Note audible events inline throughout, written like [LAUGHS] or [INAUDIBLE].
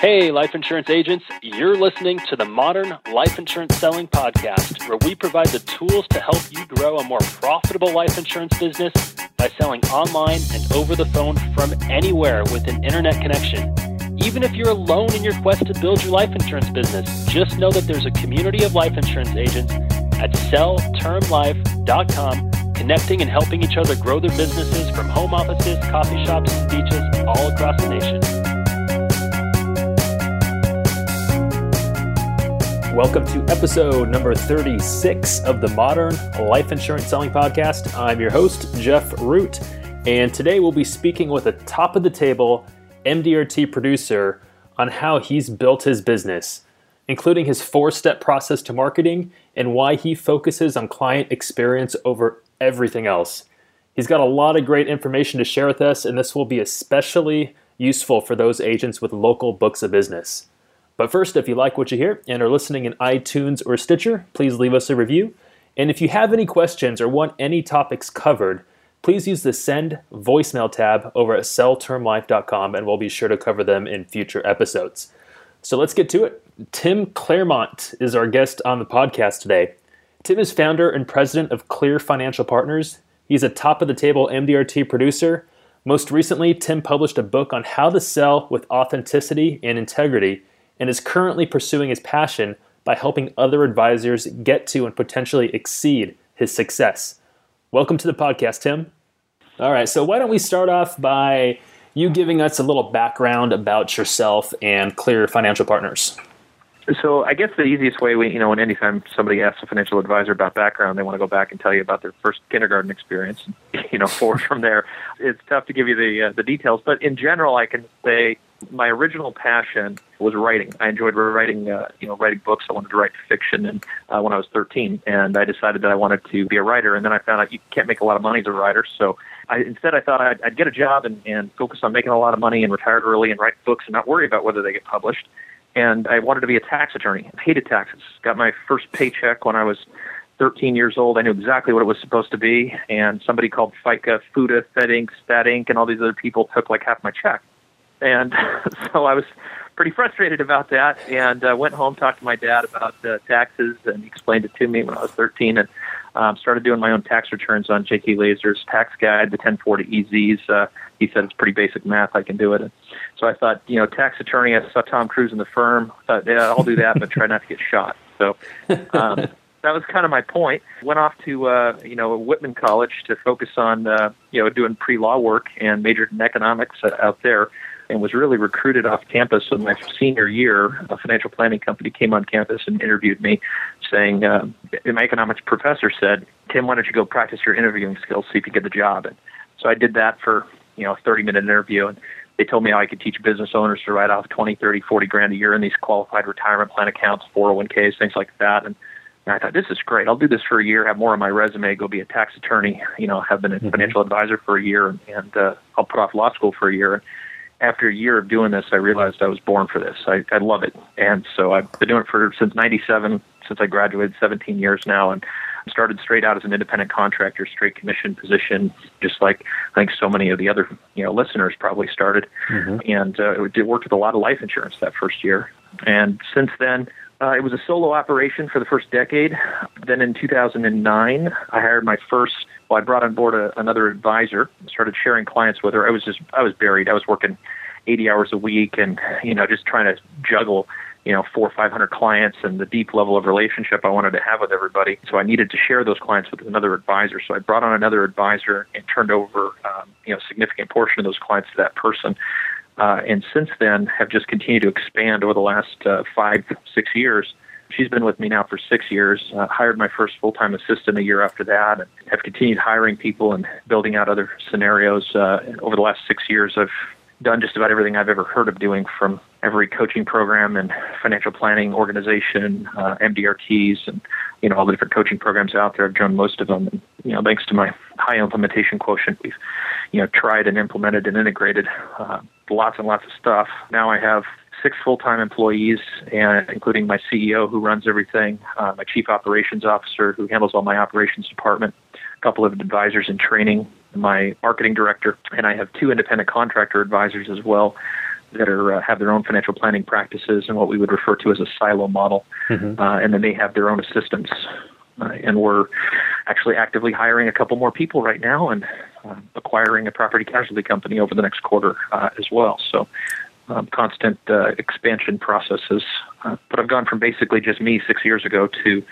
Hey, life insurance agents, you're listening to the Modern Life Insurance Selling Podcast, where we provide the tools to help you grow a more profitable life insurance business by selling online and over the phone from anywhere with an internet connection. Even if you're alone in your quest to build your life insurance business, just know that there's a community of life insurance agents at selltermlife.com connecting and helping each other grow their businesses from home offices, coffee shops, beaches all across the nation. Welcome to episode number 36 of the Modern Life Insurance Selling Podcast. I'm your host, Jeff Root, and today we'll be speaking with a top of the table MDRT producer on how he's built his business, including his four step process to marketing and why he focuses on client experience over everything else. He's got a lot of great information to share with us, and this will be especially useful for those agents with local books of business. But first, if you like what you hear and are listening in iTunes or Stitcher, please leave us a review. And if you have any questions or want any topics covered, please use the send voicemail tab over at selltermlife.com and we'll be sure to cover them in future episodes. So let's get to it. Tim Clairmont is our guest on the podcast today. Tim is founder and president of Clear Financial Partners. He's a top of the table MDRT producer. Most recently, Tim published a book on how to sell with authenticity and integrity and is currently pursuing his passion by helping other advisors get to and potentially exceed his success. Welcome to the podcast, Tim. All right, so why don't we start off by you giving us a little background about yourself and Clear Financial Partners? So I guess the easiest way, we, you know, when anytime somebody asks a financial advisor about background, they want to go back and tell you about their first kindergarten experience, [LAUGHS] you know, forward [LAUGHS] from there. It's tough to give you the uh, the details, but in general, I can say my original passion was writing. I enjoyed writing, uh, you know, writing books. I wanted to write fiction, and uh, when I was 13, and I decided that I wanted to be a writer. And then I found out you can't make a lot of money as a writer, so I, instead I thought I'd, I'd get a job and, and focus on making a lot of money and retire early and write books and not worry about whether they get published. And I wanted to be a tax attorney. I hated taxes. Got my first paycheck when I was 13 years old. I knew exactly what it was supposed to be, and somebody called FICA, FUTA, Fed Inc., and all these other people took like half my check. And [LAUGHS] so I was pretty frustrated about that and uh, went home, talked to my dad about uh, taxes, and he explained it to me when I was 13 and um, started doing my own tax returns on J.K. Lasser's tax guide, the 1040 EZs. Uh, he said it's pretty basic math. I can do it. And so I thought, you know, tax attorney. I saw Tom Cruise in the firm. I thought, yeah, I'll do that, but try not to get shot. So um, [LAUGHS] that was kind of my point. Went off to uh, you know Whitman College to focus on uh, you know doing pre-law work and majored in economics uh, out there and was really recruited off campus in my senior year. A financial planning company came on campus and interviewed me, saying, uh, my economics professor said, Tim, why don't you go practice your interviewing skills, see if you get the job? And so I did that for, you know, a 30 minute interview. And they told me how I could teach business owners to write off 20, 30, 40 grand a year in these qualified retirement plan accounts, 401ks, things like that. And and I thought, this is great. I'll do this for a year, have more on my resume, go be a tax attorney, you know, have been a mm-hmm. financial advisor for a year, and uh, I'll put off law school for a year after a year of doing this, I realized I was born for this. I, I love it, and so I've been doing it for since '97, since I graduated, 17 years now, and started straight out as an independent contractor, straight commission position, just like I think so many of the other you know listeners probably started, mm-hmm. and uh, it worked with a lot of life insurance that first year, and since then. Uh, it was a solo operation for the first decade. Then in 2009, I hired my first well, I brought on board a, another advisor, started sharing clients with her. I was just, I was buried. I was working 80 hours a week and, you know, just trying to juggle, you know, four or 500 clients and the deep level of relationship I wanted to have with everybody. So I needed to share those clients with another advisor. So I brought on another advisor and turned over, um, you know, a significant portion of those clients to that person. Uh, and since then have just continued to expand over the last uh, five, six years She's been with me now for six years. Uh, hired my first full time assistant a year after that, and have continued hiring people and building out other scenarios. Uh, over the last six years, I've done just about everything I've ever heard of doing from every coaching program and financial planning organization, uh, MDRTs, and you know all the different coaching programs out there. I've joined most of them, and you know thanks to my high implementation quotient, we've you know tried and implemented and integrated uh, lots and lots of stuff. Now I have six full-time employees, and including my CEO who runs everything, uh, my chief operations officer who handles all my operations department, a couple of advisors in training, my marketing director, and I have two independent contractor advisors as well. that are uh, have their own financial planning practices and what we would refer to as a silo model, mm-hmm. uh, and then they have their own assistants. Uh, and we're actually actively hiring a couple more people right now and uh, acquiring a property casualty company over the next quarter uh, as well. So, um, constant uh, expansion processes. but I've gone from basically just me six years ago to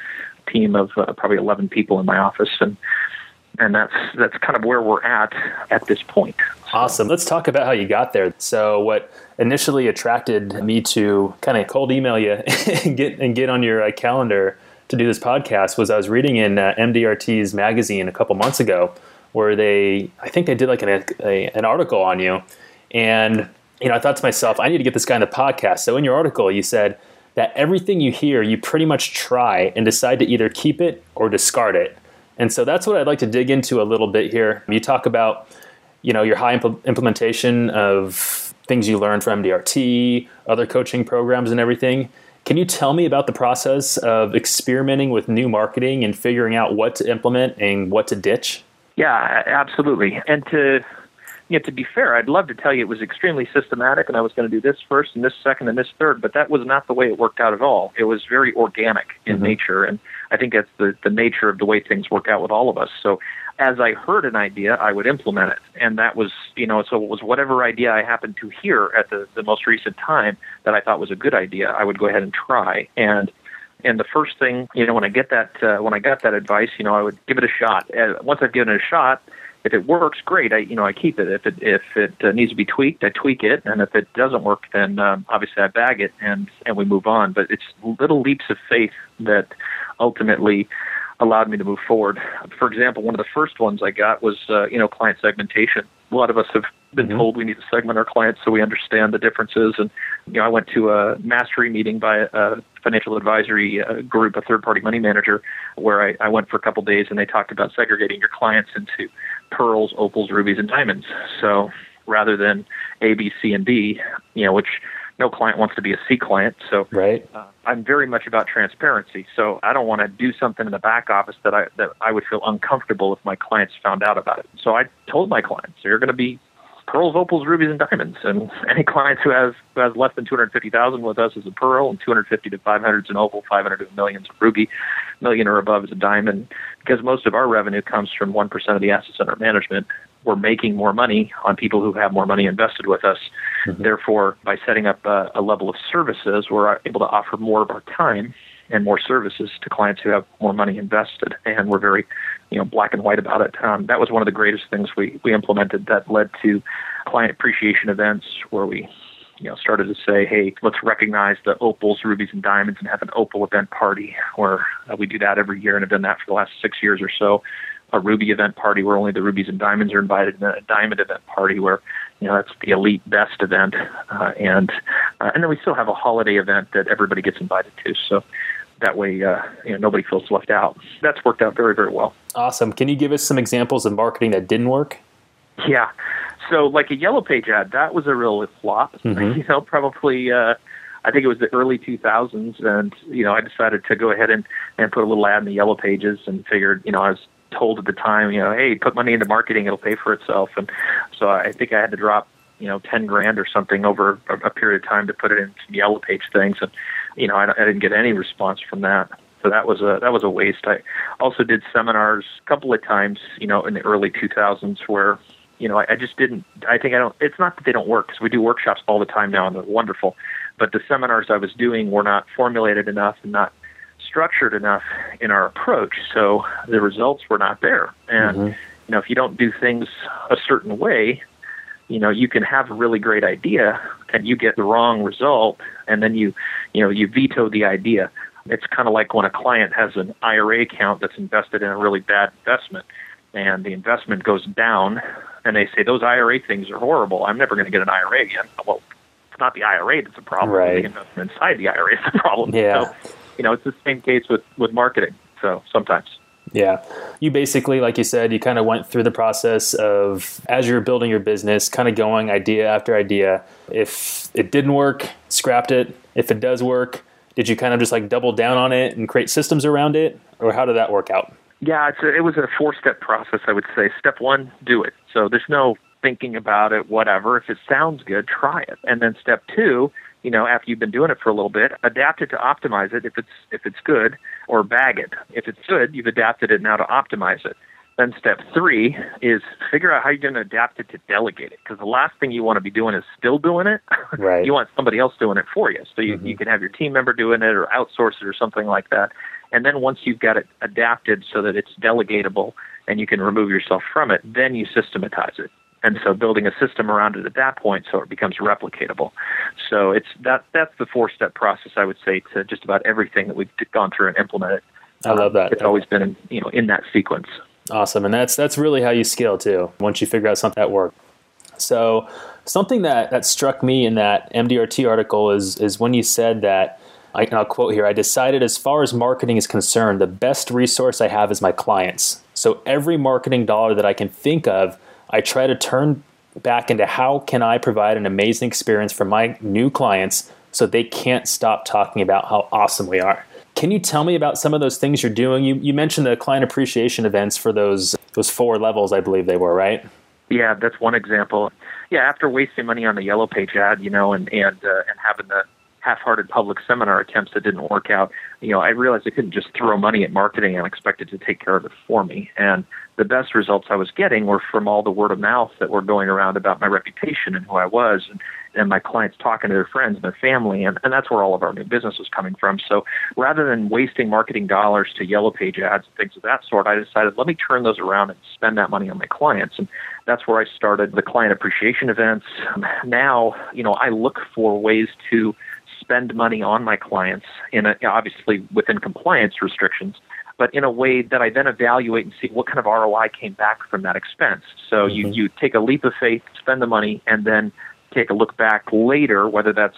a team of probably 11 people in my office, and and that's that's kind of where we're at at this point. Awesome. Let's talk about how you got there. So, what initially attracted me to kind of cold email you [LAUGHS] and get and get on your uh, calendar to do this podcast was I was reading in uh, MDRT's magazine a couple months ago where they I think they did like an a, an article on you, and you know I thought to myself I need to get this guy on the podcast. So in your article you said that everything you hear you pretty much try and decide to either keep it or discard it. And so that's what I'd like to dig into a little bit here. You talk about, you know, your high impl- implementation of things you learned from MDRT, other coaching programs, and everything. Can you tell me about the process of experimenting with new marketing and figuring out what to implement and what to ditch? Yeah, absolutely. And to you know, to be fair, I'd love to tell you it was extremely systematic and I was going to do this first and this second and this third, but that was not the way it worked out at all. It was very organic in mm-hmm. nature. And I think that's the, the nature of the way things work out with all of us. So as I heard an idea, I would implement it. And that was, you know, so it was whatever idea I happened to hear at the, the most recent time that I thought was a good idea, I would go ahead and try. And and the first thing, you know, when I get that, uh, when I got that advice, you know, I would give it a shot. And once I've given it a shot, if it works, great. I, you know, I keep it. If it if it uh, needs to be tweaked, I tweak it. And if it doesn't work, then um, obviously I bag it and and we move on. But it's little leaps of faith that ultimately allowed me to move forward. For example, one of the first ones I got was uh, you know client segmentation. A lot of us have been mm-hmm. told we need to segment our clients so we understand the differences. And you know, I went to a mastery meeting by a financial advisory uh, group, a third-party money manager, where I, I went for a couple days, and they talked about segregating your clients into pearls, opals, rubies, and diamonds. So rather than A, B, C, and D, you know, which no client wants to be a C client. So right. Uh, I'm very much about transparency. So I don't want to do something in the back office that I that I would feel uncomfortable if my clients found out about it. So I told my clients, so you're going to be pearls, opals, rubies, and diamonds. And any clients who has who has less than 250,000 with us is a pearl, and 250 to 500 is an opal, 500 to a million is a ruby, million or above is a diamond. Because most of our revenue comes from one percent of the assets under management, we're making more money on people who have more money invested with us. Mm-hmm. Therefore, by setting up a, a level of services, we're able to offer more of our time and more services to clients who have more money invested. And we're very, you know, black and white about it. Um, that was one of the greatest things we, we implemented that led to client appreciation events where we, you know, started to say, hey, let's recognize the opals, rubies, and diamonds and have an opal event party where uh, we do that every year and have done that for the last six years or so a ruby event party where only the rubies and diamonds are invited, and a diamond event party where you know that's the elite best event, uh, and uh, and then we still have a holiday event that everybody gets invited to. So that way, uh, you know, nobody feels left out. That's worked out very very well. Awesome. Can you give us some examples of marketing that didn't work? Yeah. So like a yellow page ad, that was a real flop. Mm-hmm. [LAUGHS] You know, probably. Uh, I think it was the early 2000s, and you know, I decided to go ahead and and put a little ad in the yellow pages, and figured, you know, I was told at the time, you know, hey, put money into marketing, it'll pay for itself. And so I think I had to drop, you know, 10 grand or something over a, a period of time to put it in some yellow page things. And, you know, I, I didn't get any response from that. So that was a that was a waste. I also did seminars a couple of times, you know, in the early 2000s where, you know, I, I just didn't. I think I don't. It's not that they don't work because we do workshops all the time now and they're wonderful, but the seminars I was doing were not formulated enough and not structured enough in our approach, so the results were not there. And mm-hmm. you know, if you don't do things a certain way, you know, you can have a really great idea and you get the wrong result, and then you, you know, you veto the idea. It's kind of like when a client has an IRA account that's invested in a really bad investment, and the investment goes down, and they say those IRA things are horrible. I'm never going to get an IRA again. Well, it's not the IRA that's the problem. Right. The investment inside the IRA is the problem. Yeah. So, you know, it's the same case with with marketing. So sometimes. Yeah. You basically, like you said, you kind of went through the process of as you're building your business, kind of going idea after idea. If it didn't work, scrapped it. If it does work, did you kind of just like double down on it and create systems around it? Or how did that work out? Yeah, a, it was a four step process, I would say. Step one, do it. So there's no thinking about it, whatever. If it sounds good, try it. And then step two, you know, after you've been doing it for a little bit, adapt it to optimize it if it's if it's good, or bag it. If it's good, you've adapted it now to optimize it. Then step three is figure out how you're going to adapt it to delegate it. Because the last thing you want to be doing is still doing it. [LAUGHS] Right. you want somebody else doing it for you. So you, mm-hmm. you can have your team member doing it or outsource it or something like that. And then once you've got it adapted so that it's delegatable and you can remove yourself from it, then you systematize it. And so building a system around it at that point so it becomes replicatable. So it's that that's the four step process I would say to just about everything that we've gone through and implemented. I love that. It's always been in, you know in that sequence. Awesome, and that's that's really how you scale too. Once you figure out something that works. So something that that struck me in that MDRT article is is when you said that I, and I'll quote here I decided, as far as marketing is concerned, the best resource I have is my clients. So every marketing dollar that I can think of, I try to turn back into how can I provide an amazing experience for my new clients so they can't stop talking about how awesome we are. Can you tell me about some of those things you're doing? You, you mentioned the client appreciation events for those those four levels, I believe they were, right? Yeah, that's one example. Yeah, after wasting money on the yellow page ad, you know, and and uh, and having the half-hearted public seminar attempts that didn't work out, you know, I realized I couldn't just throw money at marketing and expect it to take care of it for me. And the best results I was getting were from all the word of mouth that were going around about my reputation and who I was, and, and my clients talking to their friends and their family, and, and that's where all of our new business was coming from. So rather than wasting marketing dollars to yellow page ads and things of that sort, I decided let me turn those around and spend that money on my clients, and that's where I started the client appreciation events. Now, you know, I look for ways to spend money on my clients in a, obviously within compliance restrictions, but in a way that I then evaluate and see what kind of ROI came back from that expense. So mm-hmm. you, you take a leap of faith, spend the money, and then take a look back later, whether that's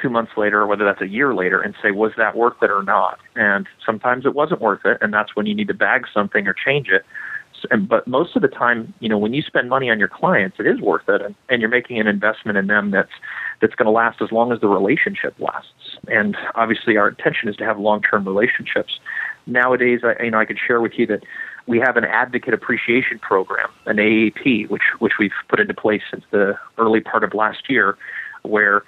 two months later or whether that's a year later, and say, was that worth it or not? And sometimes it wasn't worth it, and that's when you need to bag something or change it. And, but most of the time, you know, when you spend money on your clients, it is worth it, and, and you're making an investment in them that's that's going to last as long as the relationship lasts. And obviously, our intention is to have long-term relationships. Nowadays, I, you know, I could share with you that we have an advocate appreciation program, an AAP, which which we've put into place since the early part of last year, where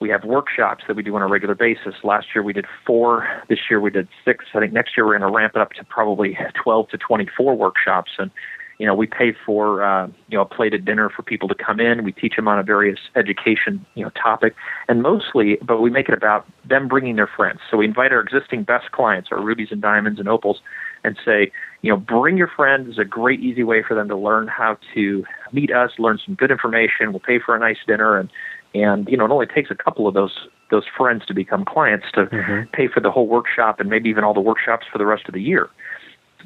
we have workshops that we do on a regular basis. Last year we did four. This year we did six. I think next year we're going to ramp it up to probably 12 to 24 workshops. And you know, we pay for uh, you know a plated dinner for people to come in. We teach them on a various education you know topic, and mostly, but we make it about them bringing their friends. So we invite our existing best clients, our rubies and diamonds and opals, and say, you know, bring your friends. is a great, easy way for them to learn how to meet us, learn some good information. We'll pay for a nice dinner, and and you know, it only takes a couple of those those friends to become clients to mm-hmm. pay for the whole workshop and maybe even all the workshops for the rest of the year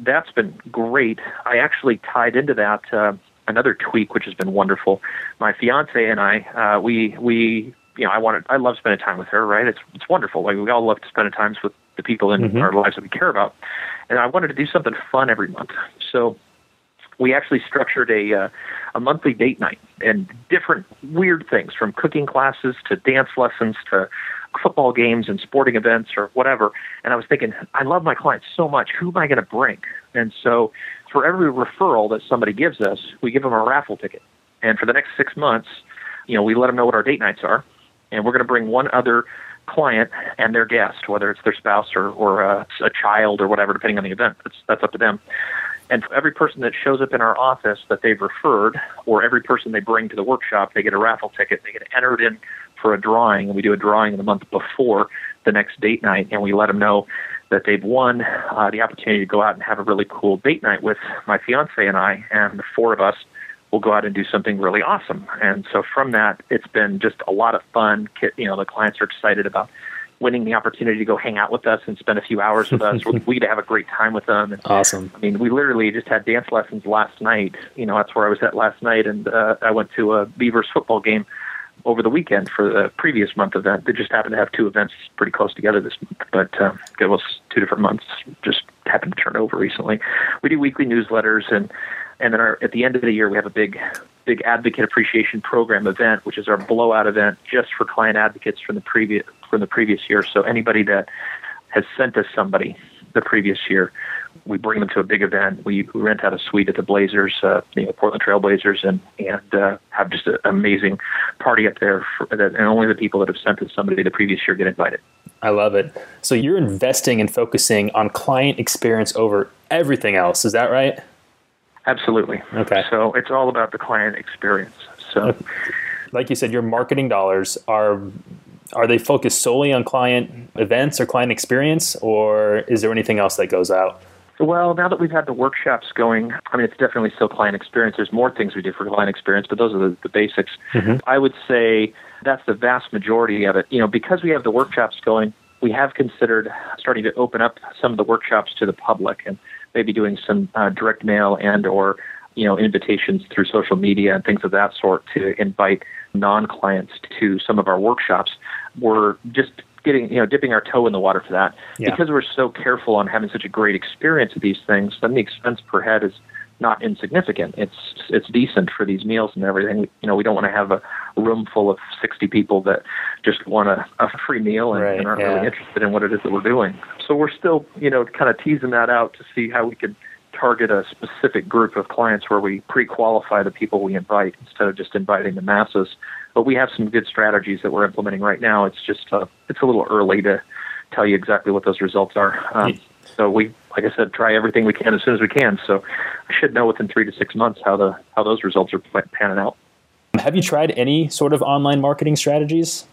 that's been great. I actually tied into that uh, another tweak, which has been wonderful. My fiance and I, uh, we we you know, I wanted, I love spending time with her. Right? It's it's wonderful. Like we all love to spend time with the people in mm-hmm. our lives that we care about, and I wanted to do something fun every month. So we actually structured a uh, a monthly date night and different weird things from cooking classes to dance lessons to football games and sporting events or whatever. And I was thinking, I love my clients so much. Who am I going to bring? And so for every referral that somebody gives us, we give them a raffle ticket. And for the next six months, you know, we let them know what our date nights are. And we're going to bring one other client and their guest, whether it's their spouse or, or a, a child or whatever, depending on the event. That's, that's up to them. And for every person that shows up in our office that they've referred, or every person they bring to the workshop, they get a raffle ticket. They get entered in for a drawing, and we do a drawing the month before the next date night, and we let them know that they've won uh, the opportunity to go out and have a really cool date night with my fiance and I, and the four of us will go out and do something really awesome. And so from that, it's been just a lot of fun. You know, the clients are excited about winning the opportunity to go hang out with us and spend a few hours with us. we get to have a great time with them. And, awesome. I mean, we literally just had dance lessons last night. You know, that's where I was at last night, and uh, I went to a Beavers football game over the weekend for the previous month event. They just happened to have two events pretty close together this month, but uh, it was two different months. Just happened to turn over recently. We do weekly newsletters, and and then our, at the end of the year we have a big big advocate appreciation program event, which is our blowout event just for client advocates from the previous from the previous year. So anybody that has sent us somebody the previous year. We bring them to a big event. We, rent out a suite at the Blazers, uh, you know, Portland Trailblazers, and and uh, have just an amazing party up there. For, that, and only the people that have sent us somebody the previous year get invited. I love it. So you're investing and focusing on client experience over everything else. Is that right? Absolutely. Okay. So it's all about the client experience. So, like you said, your marketing dollars are are they focused solely on client events or client experience, or is there anything else that goes out? Well, now that we've had the workshops going, I mean, it's definitely still client experience. There's more things we do for client experience, but those are the, the basics. Mm-hmm. I would say that's the vast majority of it. You know, because we have the workshops going, we have considered starting to open up some of the workshops to the public and maybe doing some uh, direct mail and or you know invitations through social media and things of that sort to invite non-clients to some of our workshops. We're just getting you know dipping our toe in the water for that yeah. because we're so careful on having such a great experience at these things. Then the expense per head is not insignificant. It's it's decent for these meals and everything. You know, we don't want to have a room full of 60 people that just want a, a free meal and, right, and aren't yeah. really interested in what it is that we're doing. So we're still, you know, kind of teasing that out to see how we could target a specific group of clients where we pre-qualify the people we invite instead of just inviting the masses. But we have some good strategies that we're implementing right now. It's just uh, it's a little early to tell you exactly what those results are. Um, so we, like I said, try everything we can as soon as we can. So I should know within three to six months how the how those results are panning out. Have you tried any sort of online marketing strategies?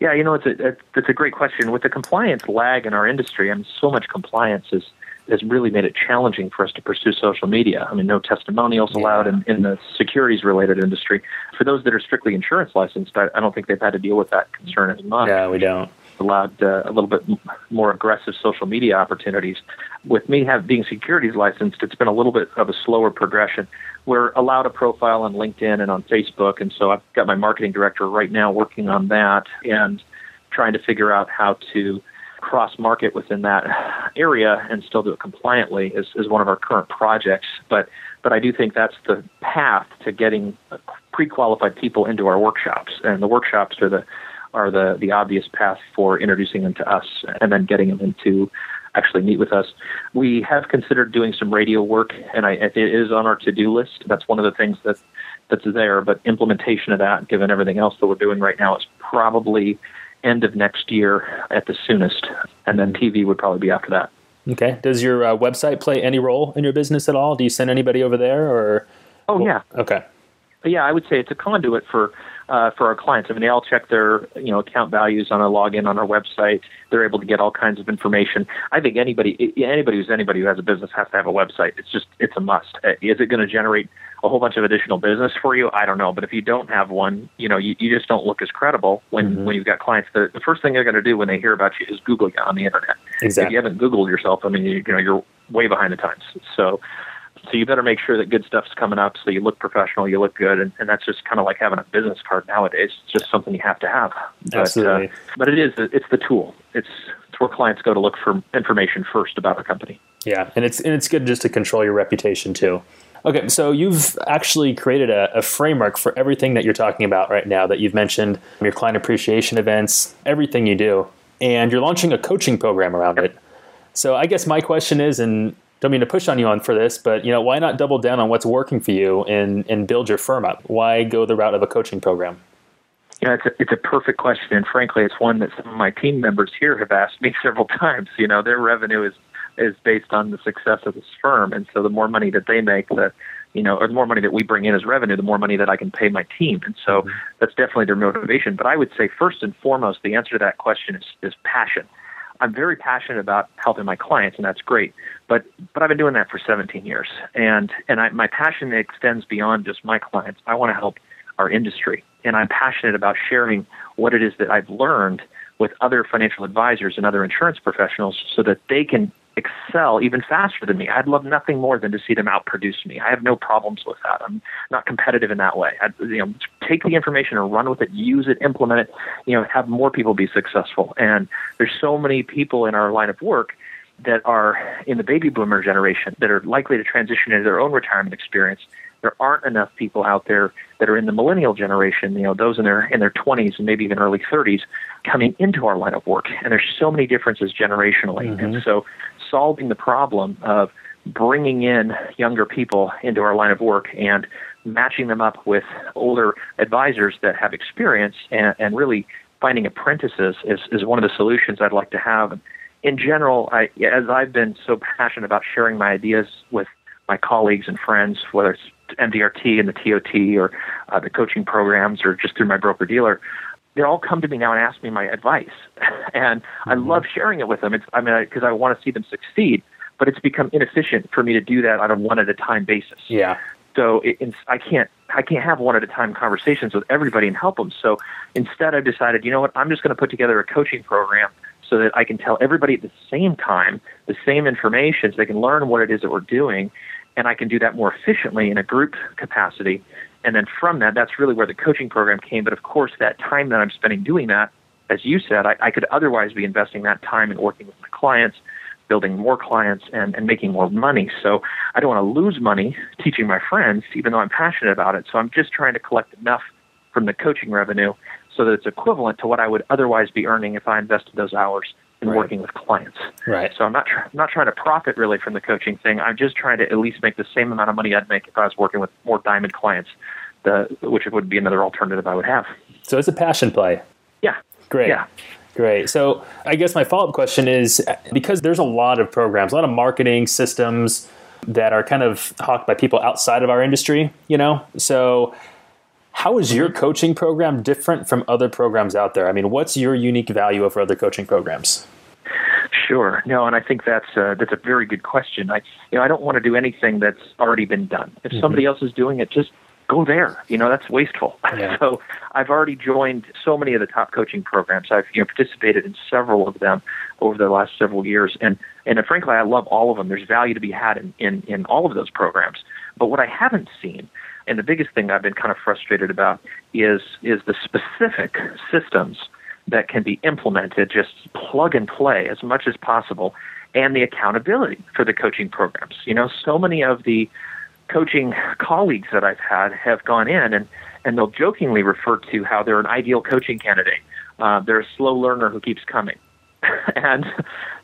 Yeah, you know, it's a it's a great question. With the compliance lag in our industry, I mean, so much compliance is has really made it challenging for us to pursue social media. I mean, no testimonials allowed in, in the securities related industry. For those that are strictly insurance licensed, I, I don't think they've had to deal with that concern as much. Yeah, we don't allowed uh, a little bit more aggressive social media opportunities. With me have, being securities licensed, it's been a little bit of a slower progression. We're allowed a profile on LinkedIn and on Facebook, and so I've got my marketing director right now working on that and trying to figure out how to cross market within that area and still do it compliantly is, is one of our current projects. But but I do think that's the path to getting pre-qualified people into our workshops, and the workshops are the are the, the obvious path for introducing them to us and then getting them into actually meet with us. We have considered doing some radio work, and I, it is on our to-do list. That's one of the things that that's there. But implementation of that, given everything else that we're doing right now, is probably end of next year at the soonest, and then TV would probably be after that. Okay. Does your uh, website play any role in your business at all? Do you send anybody over there, or? Oh yeah. Okay. Yeah, I would say it's a conduit for uh, for our clients. I mean, they all check their you know account values on a login on our website. They're able to get all kinds of information. I think anybody anybody who's anybody who has a business has to have a website. It's just it's a must. Uh, is it going to generate a whole bunch of additional business for you? I don't know, but if you don't have one, you know, you, you just don't look as credible when mm-hmm. when you've got clients. The, the first thing they're going to do when they hear about you is Google you on the internet. Exactly. If you haven't Googled yourself, I mean, you, you know, you're way behind the times. So so you better make sure that good stuff's coming up so you look professional, you look good, and, and that's just kind of like having a business card nowadays. It's just something you have to have. But, Absolutely. Uh, but it is it's the tool. It's it's where clients go to look for information first about a company. Yeah, and it's and it's good just to control your reputation too. Okay, so you've actually created a, a, framework for everything that you're talking about right now that you've mentioned, your client appreciation events, everything you do, and you're launching a coaching program around it. So I guess my question is, and don't mean to push on you on for this, but you know, why not double down on what's working for you and and build your firm up? Why go the route of a coaching program? Yeah, it's a, it's a perfect question, and frankly, it's one that some of my team members here have asked me [LAUGHS] several times. You know, their revenue is is based on the success of this firm, and so the more money that they make, the you know, or the more money that we bring in as revenue, the more money that I can pay my team, and so mm-hmm. that's definitely their motivation. But I would say first and foremost, the answer to that question is is passion. I'm very passionate about helping my clients, and that's great. But but I've been doing that for 17 years, and and I, my passion extends beyond just my clients. I want to help our industry, and I'm passionate about sharing what it is that I've learned with other financial advisors and other insurance professionals, so that they can excel even faster than me. I'd love nothing more than to see them outproduce me. I have no problems with that. I'm not competitive in that way. I, you know, take the information and run with it, use it, implement it. You know, have more people be successful. And there's so many people in our line of work that are in the baby boomer generation that are likely to transition into their own retirement experience. There aren't enough people out there that are in the millennial generation, you know, those in their in their 20s and maybe even early 30s coming into our line of work. And there's so many differences generationally. Mm-hmm. And so solving the problem of bringing in younger people into our line of work and matching them up with older advisors that have experience and, and really finding apprentices is, is one of the solutions I'd like to have. In general, I, as I've been so passionate about sharing my ideas with my colleagues and friends, whether it's MDRT and the TOT or uh, the coaching programs or just through my broker dealer, they all come to me now and ask me my advice, [LAUGHS] and mm-hmm. I love sharing it with them. It's I mean because I, I want to see them succeed, but it's become inefficient for me to do that on a one at a time basis. Yeah. So it, it's, I can't I can't have one at a time conversations with everybody and help them. So instead, I've decided, you know what, I'm just going to put together a coaching program so that I can tell everybody at the same time the same information, so they can learn what it is that we're doing, and I can do that more efficiently in a group capacity. And then from that, that's really where the coaching program came. But of course, that time that I'm spending doing that, as you said, I, I could otherwise be investing that time in working with my clients, building more clients, and, and making more money. So I don't want to lose money teaching my friends, even though I'm passionate about it. So I'm just trying to collect enough from the coaching revenue so that it's equivalent to what I would otherwise be earning if I invested those hours in right. working with clients. Right. So I'm not tr- not trying to profit really from the coaching thing. I'm just trying to at least make the same amount of money I'd make if I was working with more diamond clients, the, which would be another alternative I would have. So it's a passion play. Yeah. Great. Yeah. Great. So I guess my follow up question is because there's a lot of programs, a lot of marketing systems that are kind of hawked by people outside of our industry, you know? So how is your coaching program different from other programs out there? I mean, what's your unique value over other coaching programs? Sure. No, and I think that's a, that's a very good question. I you know I don't want to do anything that's already been done. If mm-hmm. somebody else is doing it, just go there. You know, that's wasteful. [LAUGHS] Yeah. So I've already joined so many of the top coaching programs. I've you know participated in several of them over the last several years, and and frankly, I love all of them. There's value to be had in in, in all of those programs. But what I haven't seen and the biggest thing I've been kind of frustrated about is is the specific systems that can be implemented, just plug and play as much as possible, and the accountability for the coaching programs. You know, so many of the coaching colleagues that I've had have gone in and and they'll jokingly refer to how they're an ideal coaching candidate. Uh, they're a slow learner who keeps coming. [LAUGHS] and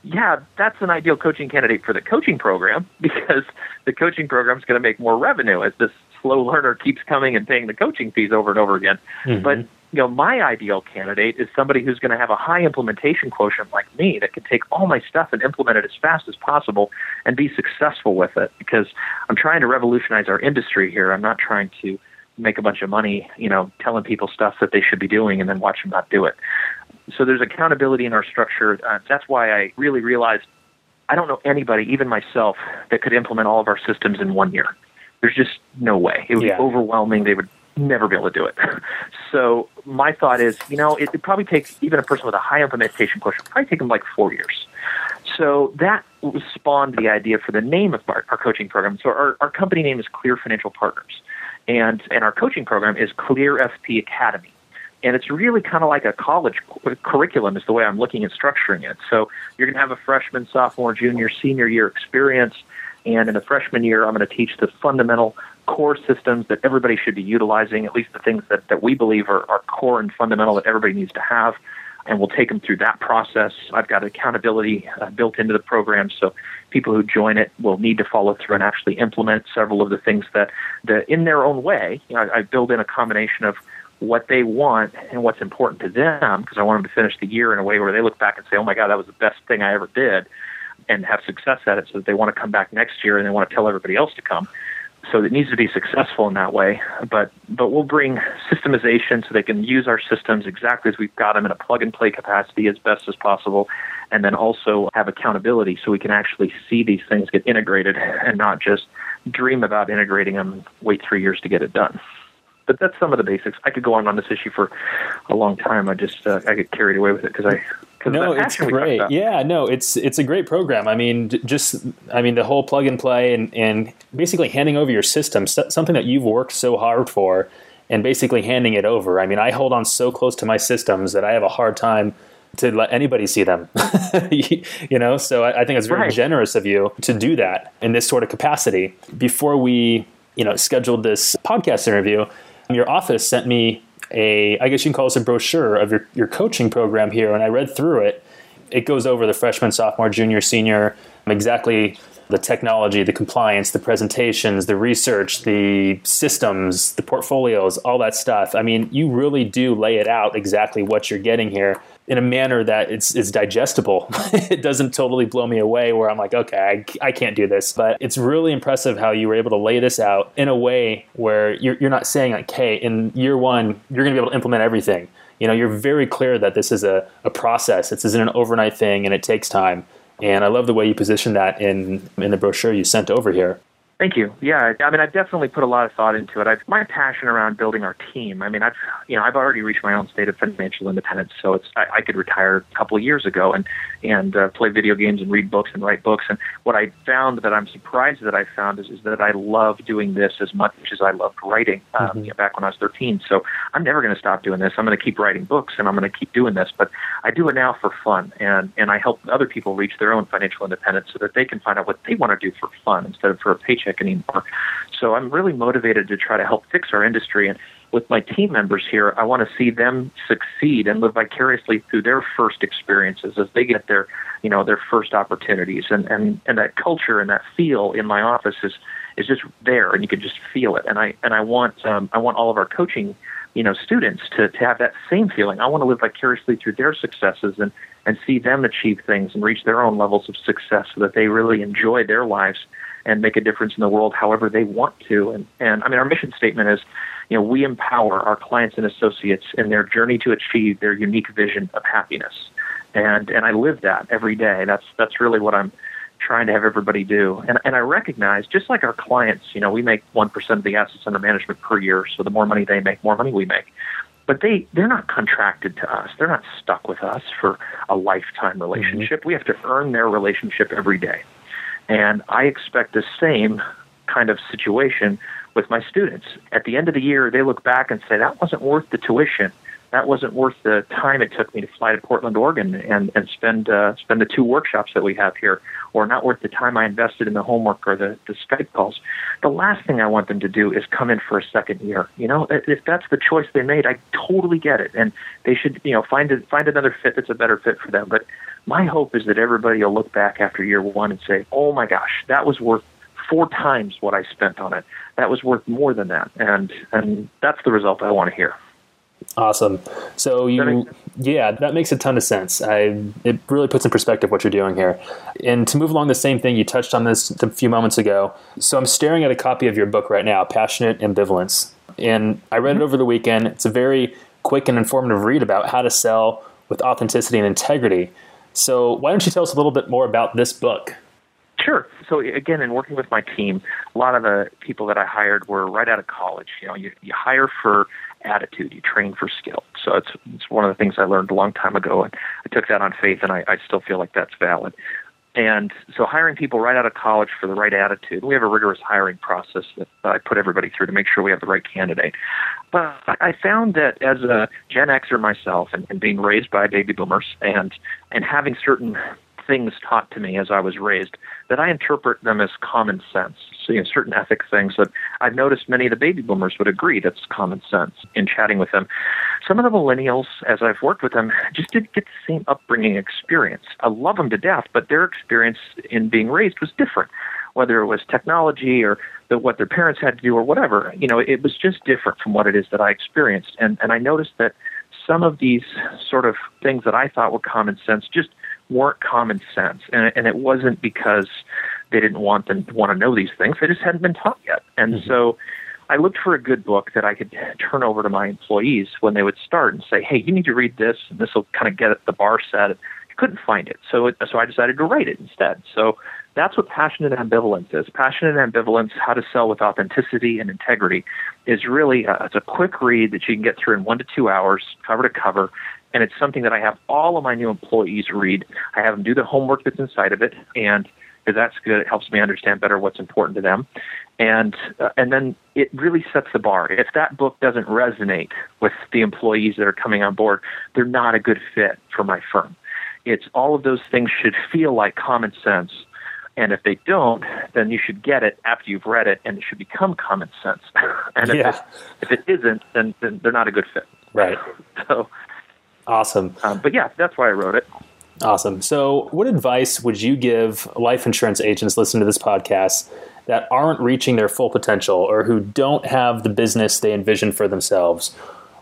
yeah, that's an ideal coaching candidate for the coaching program [LAUGHS] because the coaching program is going to make more revenue as this slow learner keeps coming and paying the coaching fees over and over again. Mm-hmm. But you know, my ideal candidate is somebody who's going to have a high implementation quotient like me that can take all my stuff and implement it as fast as possible and be successful with it because I'm trying to revolutionize our industry here. I'm not trying to make a bunch of money, you know, telling people stuff that they should be doing and then watch them not do it. So there's accountability in our structure. Uh, that's why I really realized I don't know anybody, even myself, that could implement all of our systems in one year. There's just no way. It would yeah. be overwhelming. They would never be able to do it. [LAUGHS] so my thought is, you know, it, it probably takes even a person with a high implementation quotient probably take them like four years. So that spawned the idea for the name of our, our coaching program. So our, our company name is Clear Financial Partners, and and our coaching program is Clear FP Academy. And it's really kind of like a college curriculum, is the way I'm looking at structuring it. So you're going to have a freshman, sophomore, junior, senior year experience and in the freshman year, I'm going to teach the fundamental core systems that everybody should be utilizing, at least the things that, that we believe are, are core and fundamental that everybody needs to have. And we'll take them through that process. I've got accountability uh, built into the program, so people who join it will need to follow through and actually implement several of the things that, that in their own way, you know, I, I build in a combination of what they want and what's important to them because I want them to finish the year in a way where they look back and say, "Oh my God, that was the best thing I ever did." And have success at it so that they want to come back next year and they want to tell everybody else to come. So it needs to be successful in that way. But but we'll bring systemization so they can use our systems exactly as we've got them in a plug and play capacity as best as possible, and then also have accountability so we can actually see these things get integrated and not just dream about integrating them and wait three years to get it done but that's some of the basics. I could go on on this issue for a long time. I just uh, I get carried away with it because I no, it's great. Yeah, no, it's it's a great program. I mean, just I mean the whole plug and play and and basically handing over your system, something that you've worked so hard for, and basically handing it over. I mean, I hold on so close to my systems that I have a hard time to let anybody see them. [LAUGHS] you know, so I, I, think it's very right. generous of you to do that in this sort of capacity. Before we, you know, scheduled this podcast interview, your office sent me a, I guess you can call this a brochure of your, your coaching program here. And I read through it. It goes over the freshman, sophomore, junior, senior exactly the technology, the compliance, the presentations, the research, the systems, the portfolios, all that stuff. I mean, you really do lay it out exactly what you're getting here in a manner that it's, it's digestible. [LAUGHS] it doesn't totally blow me away where I'm like, okay, I, I can't do this. But it's really impressive how you were able to lay this out in a way where you're, you're not saying, like, hey, in year one, you're going to be able to implement everything. You know, you're very clear that this is a, a process. This isn't an overnight thing and it takes time. And I love the way you position that in in the brochure you sent over here. Thank you. Yeah, I mean, I've definitely put a lot of thought into it. I've my passion around building our team. I mean, I've you know I've already reached my own state of financial independence, so it's I, I could retire a couple of years ago and and uh, play video games and read books and write books. And what I found that I'm surprised that I found is, is that I love doing this as much as I loved writing um, mm-hmm. you know, back when I was 13. So I'm never going to stop doing this. I'm going to keep writing books and I'm going to keep doing this. But I do it now for fun, and and I help other people reach their own financial independence so that they can find out what they want to do for fun instead of for a paycheck anymore. So I'm really motivated to try to help fix our industry. And with my team members here, I want to see them succeed and live vicariously through their first experiences as they get their, you know, their first opportunities. And and and that culture and that feel in my office is is just there, and you can just feel it. And I and I want um, I want all of our coaching, you know, students to to have that same feeling. I want to live vicariously through their successes and and see them achieve things and reach their own levels of success so that they really enjoy their lives and make a difference in the world however they want to. And, and I mean, our mission statement is, you know, we empower our clients and associates in their journey to achieve their unique vision of happiness. And, and I live that every day. That's, that's really what I'm trying to have everybody do. And, and I recognize, just like our clients, you know, we make 1% of the assets under management per year. So the more money they make, more money we make but they they're not contracted to us they're not stuck with us for a lifetime relationship mm-hmm. we have to earn their relationship every day and I expect the same kind of situation with my students. At the end of the year, they look back and say, that wasn't worth the tuition. That wasn't worth the time it took me to fly to Portland, Oregon, and and spend uh, spend the two workshops that we have here, or not worth the time I invested in the homework or the, the Skype calls. The last thing I want them to do is come in for a second year. You know, if that's the choice they made, I totally get it, and they should you know find a, find another fit that's a better fit for them. But my hope is that everybody will look back after year one and say, "Oh my gosh, that was worth four times what I spent on it. That was worth more than that." And and that's the result I want to hear. Awesome. So you, yeah, that makes a ton of sense. I it really puts in perspective what you're doing here. And to move along the same thing, you touched on this a few moments ago. So I'm staring at a copy of your book right now, Passionate Ambivalence, and I read it over the weekend. It's a very quick and informative read about how to sell with authenticity and integrity. So, why don't you tell us a little bit more about this book? Sure. So again, in working with my team, a lot of the people that I hired were right out of college. You know, you, you hire for attitude, you train for skill. So it's it's one of the things I learned a long time ago, and I took that on faith, and I, I still feel like that's valid. And so hiring people right out of college for the right attitude, we have a rigorous hiring process that I put everybody through to make sure we have the right candidate. But I found that as a Gen Xer myself and, and being raised by baby boomers and and having certain things taught to me as I was raised that I interpret them as common sense. So, you know, certain ethic things that I've noticed many of the baby boomers would agree that's common sense in chatting with them. Some of the millennials, as I've worked with them, just didn't get the same upbringing experience. I love them to death, but their experience in being raised was different. Whether it was technology or the, what their parents had to do or whatever, you know, it was just different from what it is that I experienced. And, and I noticed that some of these sort of things that I thought were common sense just – weren't common sense, and and it wasn't because they didn't want them to want to know these things; they just hadn't been taught yet. And mm-hmm. so, I looked for a good book that I could turn over to my employees when they would start and say, "Hey, you need to read this, and this will kind of get the bar set." I couldn't find it, so it, so I decided to write it instead. So that's what passionate ambivalence is. Passionate ambivalence, how to sell with authenticity and integrity, is really a, it's a quick read that you can get through in one to two hours, cover to cover, and it's something that I have all of my new employees read. I have them do the homework that's inside of it, and that's good, it helps me understand better what's important to them, and uh, and then it really sets the bar. If that book doesn't resonate with the employees that are coming on board, they're not a good fit for my firm. It's all of those things should feel like common sense. And if they don't, then you should get it after you've read it, and it should become common sense. [LAUGHS] and if, yeah. it, if it isn't, then, then they're not a good fit. Right. [LAUGHS] So Awesome. Um, but yeah, that's why I wrote it. Awesome. So, what advice would you give life insurance agents listening to this podcast that aren't reaching their full potential or who don't have the business they envision for themselves?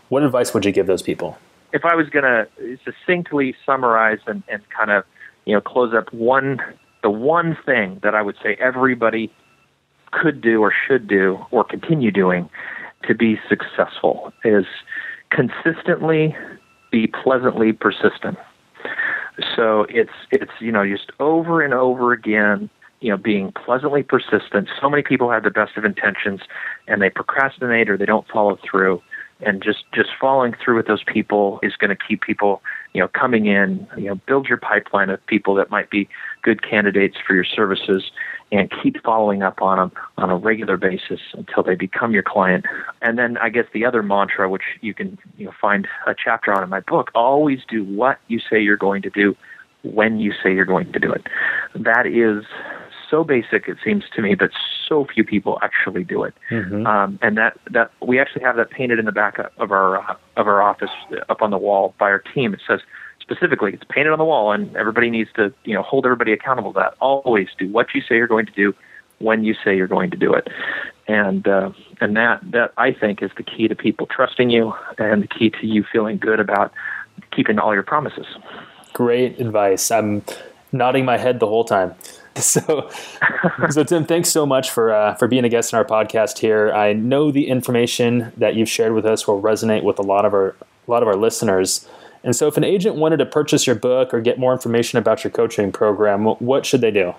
What advice would you give those people? If I was going to succinctly summarize and, and kind of, you know, close up one, the one thing that I would say everybody could do or should do or continue doing to be successful is consistently be pleasantly persistent. So it's it's you know just over and over again you know being pleasantly persistent. So many people have the best of intentions and they procrastinate or they don't follow through. And just just following through with those people is going to keep people you know coming in. You know build your pipeline of people that might be good candidates for your services and keep following up on them on a regular basis until they become your client. And then I guess the other mantra, which you can you know, find a chapter on in my book, always do what you say you're going to do when you say you're going to do it. That is so basic, it seems to me, but so few people actually do it. Mm-hmm. Um, and that, that we actually have that painted in the back of our uh, of our office up on the wall by our team. It says specifically. It's painted on the wall, and everybody needs to you know hold everybody accountable to that. Always do what you say you're going to do when you say you're going to do it, and uh, and that that I think is the key to people trusting you and the key to you feeling good about keeping all your promises. Great advice. I'm nodding my head the whole time. [LAUGHS] So, so Tim, thanks so much for uh, for being a guest in our podcast here. I know the information that you've shared with us will resonate with a lot of our a lot of our listeners. And so, if an agent wanted to purchase your book or get more information about your coaching program, what should they do?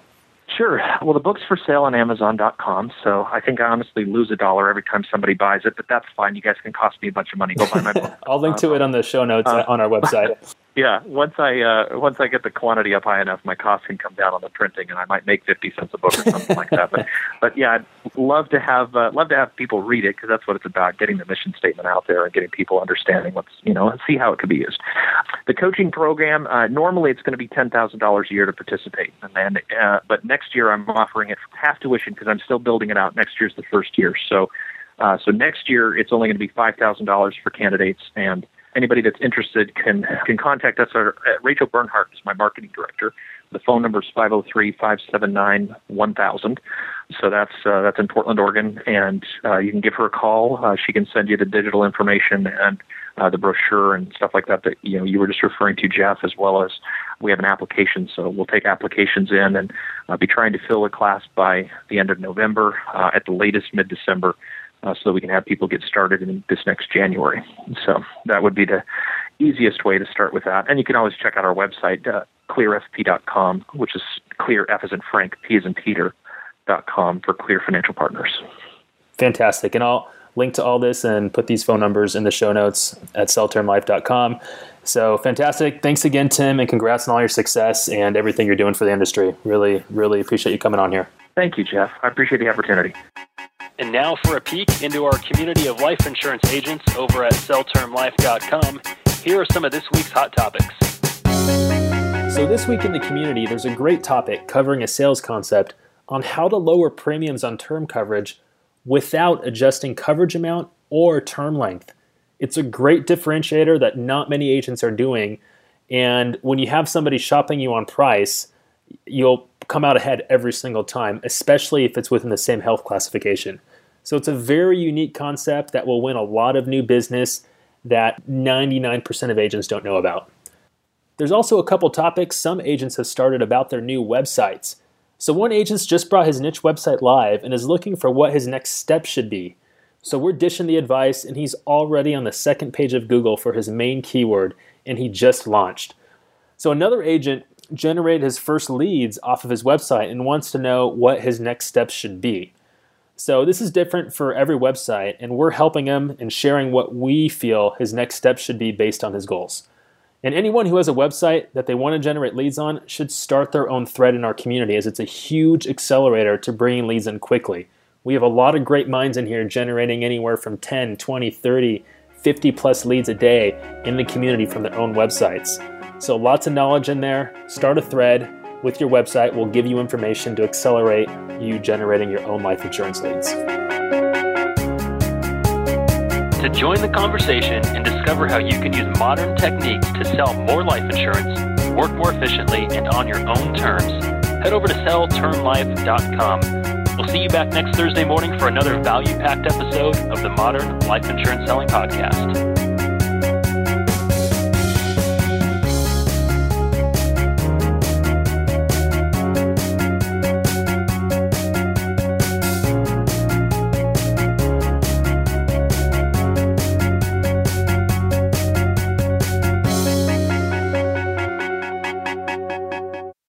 Sure. Well, the book's for sale on Amazon.com, so I think I honestly lose a dollar every time somebody buys it, but that's fine. You guys can cost me a bunch of money. Go buy my [LAUGHS] book. I'll link to it on the show notes uh, on our website. [LAUGHS] Yeah, once I uh, once I get the quantity up high enough, my cost can come down on the printing, and I might make fifty cents a book or something like that. But [LAUGHS] but yeah, I'd love to have uh, love to have people read it because that's what it's about: getting the mission statement out there and getting people understanding what's you know and see how it could be used. The coaching program uh, normally it's going to be ten thousand dollars a year to participate, and then uh, but next year I'm offering it half tuition because I'm still building it out. Next year's the first year, so uh, so next year it's only going to be five thousand dollars for candidates and anybody that's interested can can contact us. Our, Rachel Bernhardt is my marketing director. The phone number is 503-579-1000. So that's uh, that's in Portland, Oregon, and uh, you can give her a call. Uh, she can send you the digital information and uh, the brochure and stuff like that that you know you were just referring to, Jeff, as well as we have an application. So we'll take applications in and uh, be trying to fill a class by the end of November, uh, at the latest mid-December uh, so that we can have people get started in this next January. So that would be the easiest way to start with that. And you can always check out our website, uh, clearfp.com, which is clear F as in Frank, P as in Peter, dot com for Clear Financial Partners. Fantastic. And I'll link to all this and put these phone numbers in the show notes at selltermlife.com. So fantastic. Thanks again, Tim, and congrats on all your success and everything you're doing for the industry. Really, really appreciate you coming on here. Thank you, Jeff. I appreciate the opportunity. And now for a peek into our community of life insurance agents over at selltermlife.com, Here are some of this week's hot topics. So, this week in the community, there's a great topic covering a sales concept on how to lower premiums on term coverage without adjusting coverage amount or term length. It's a great differentiator that not many agents are doing. And when you have somebody shopping you on price, you'll come out ahead every single time, especially if it's within the same health classification. So it's a very unique concept that will win a lot of new business that 99% of agents don't know about. There's also a couple topics some agents have started about their new websites. So one agent just brought his niche website live and is looking for what his next step should be. So we're dishing the advice, and he's already on the second page of Google for his main keyword, and he just launched. So another agent generated his first leads off of his website and wants to know what his next steps should be. So, this is different for every website, and we're helping him and sharing what we feel his next steps should be based on his goals. And anyone who has a website that they want to generate leads on should start their own thread in our community, as it's a huge accelerator to bringing leads in quickly. We have a lot of great minds in here generating anywhere from 10, 20, 30, 50 plus leads a day in the community from their own websites. So, lots of knowledge in there. Start a thread with your website. We'll give you information to accelerate you generating your own life insurance leads. To join the conversation and discover how you can use modern techniques to sell more life insurance, work more efficiently, and on your own terms, head over to selltermlife.com. We'll see you back next Thursday morning for another value packed episode of the Modern Life Insurance Selling Podcast.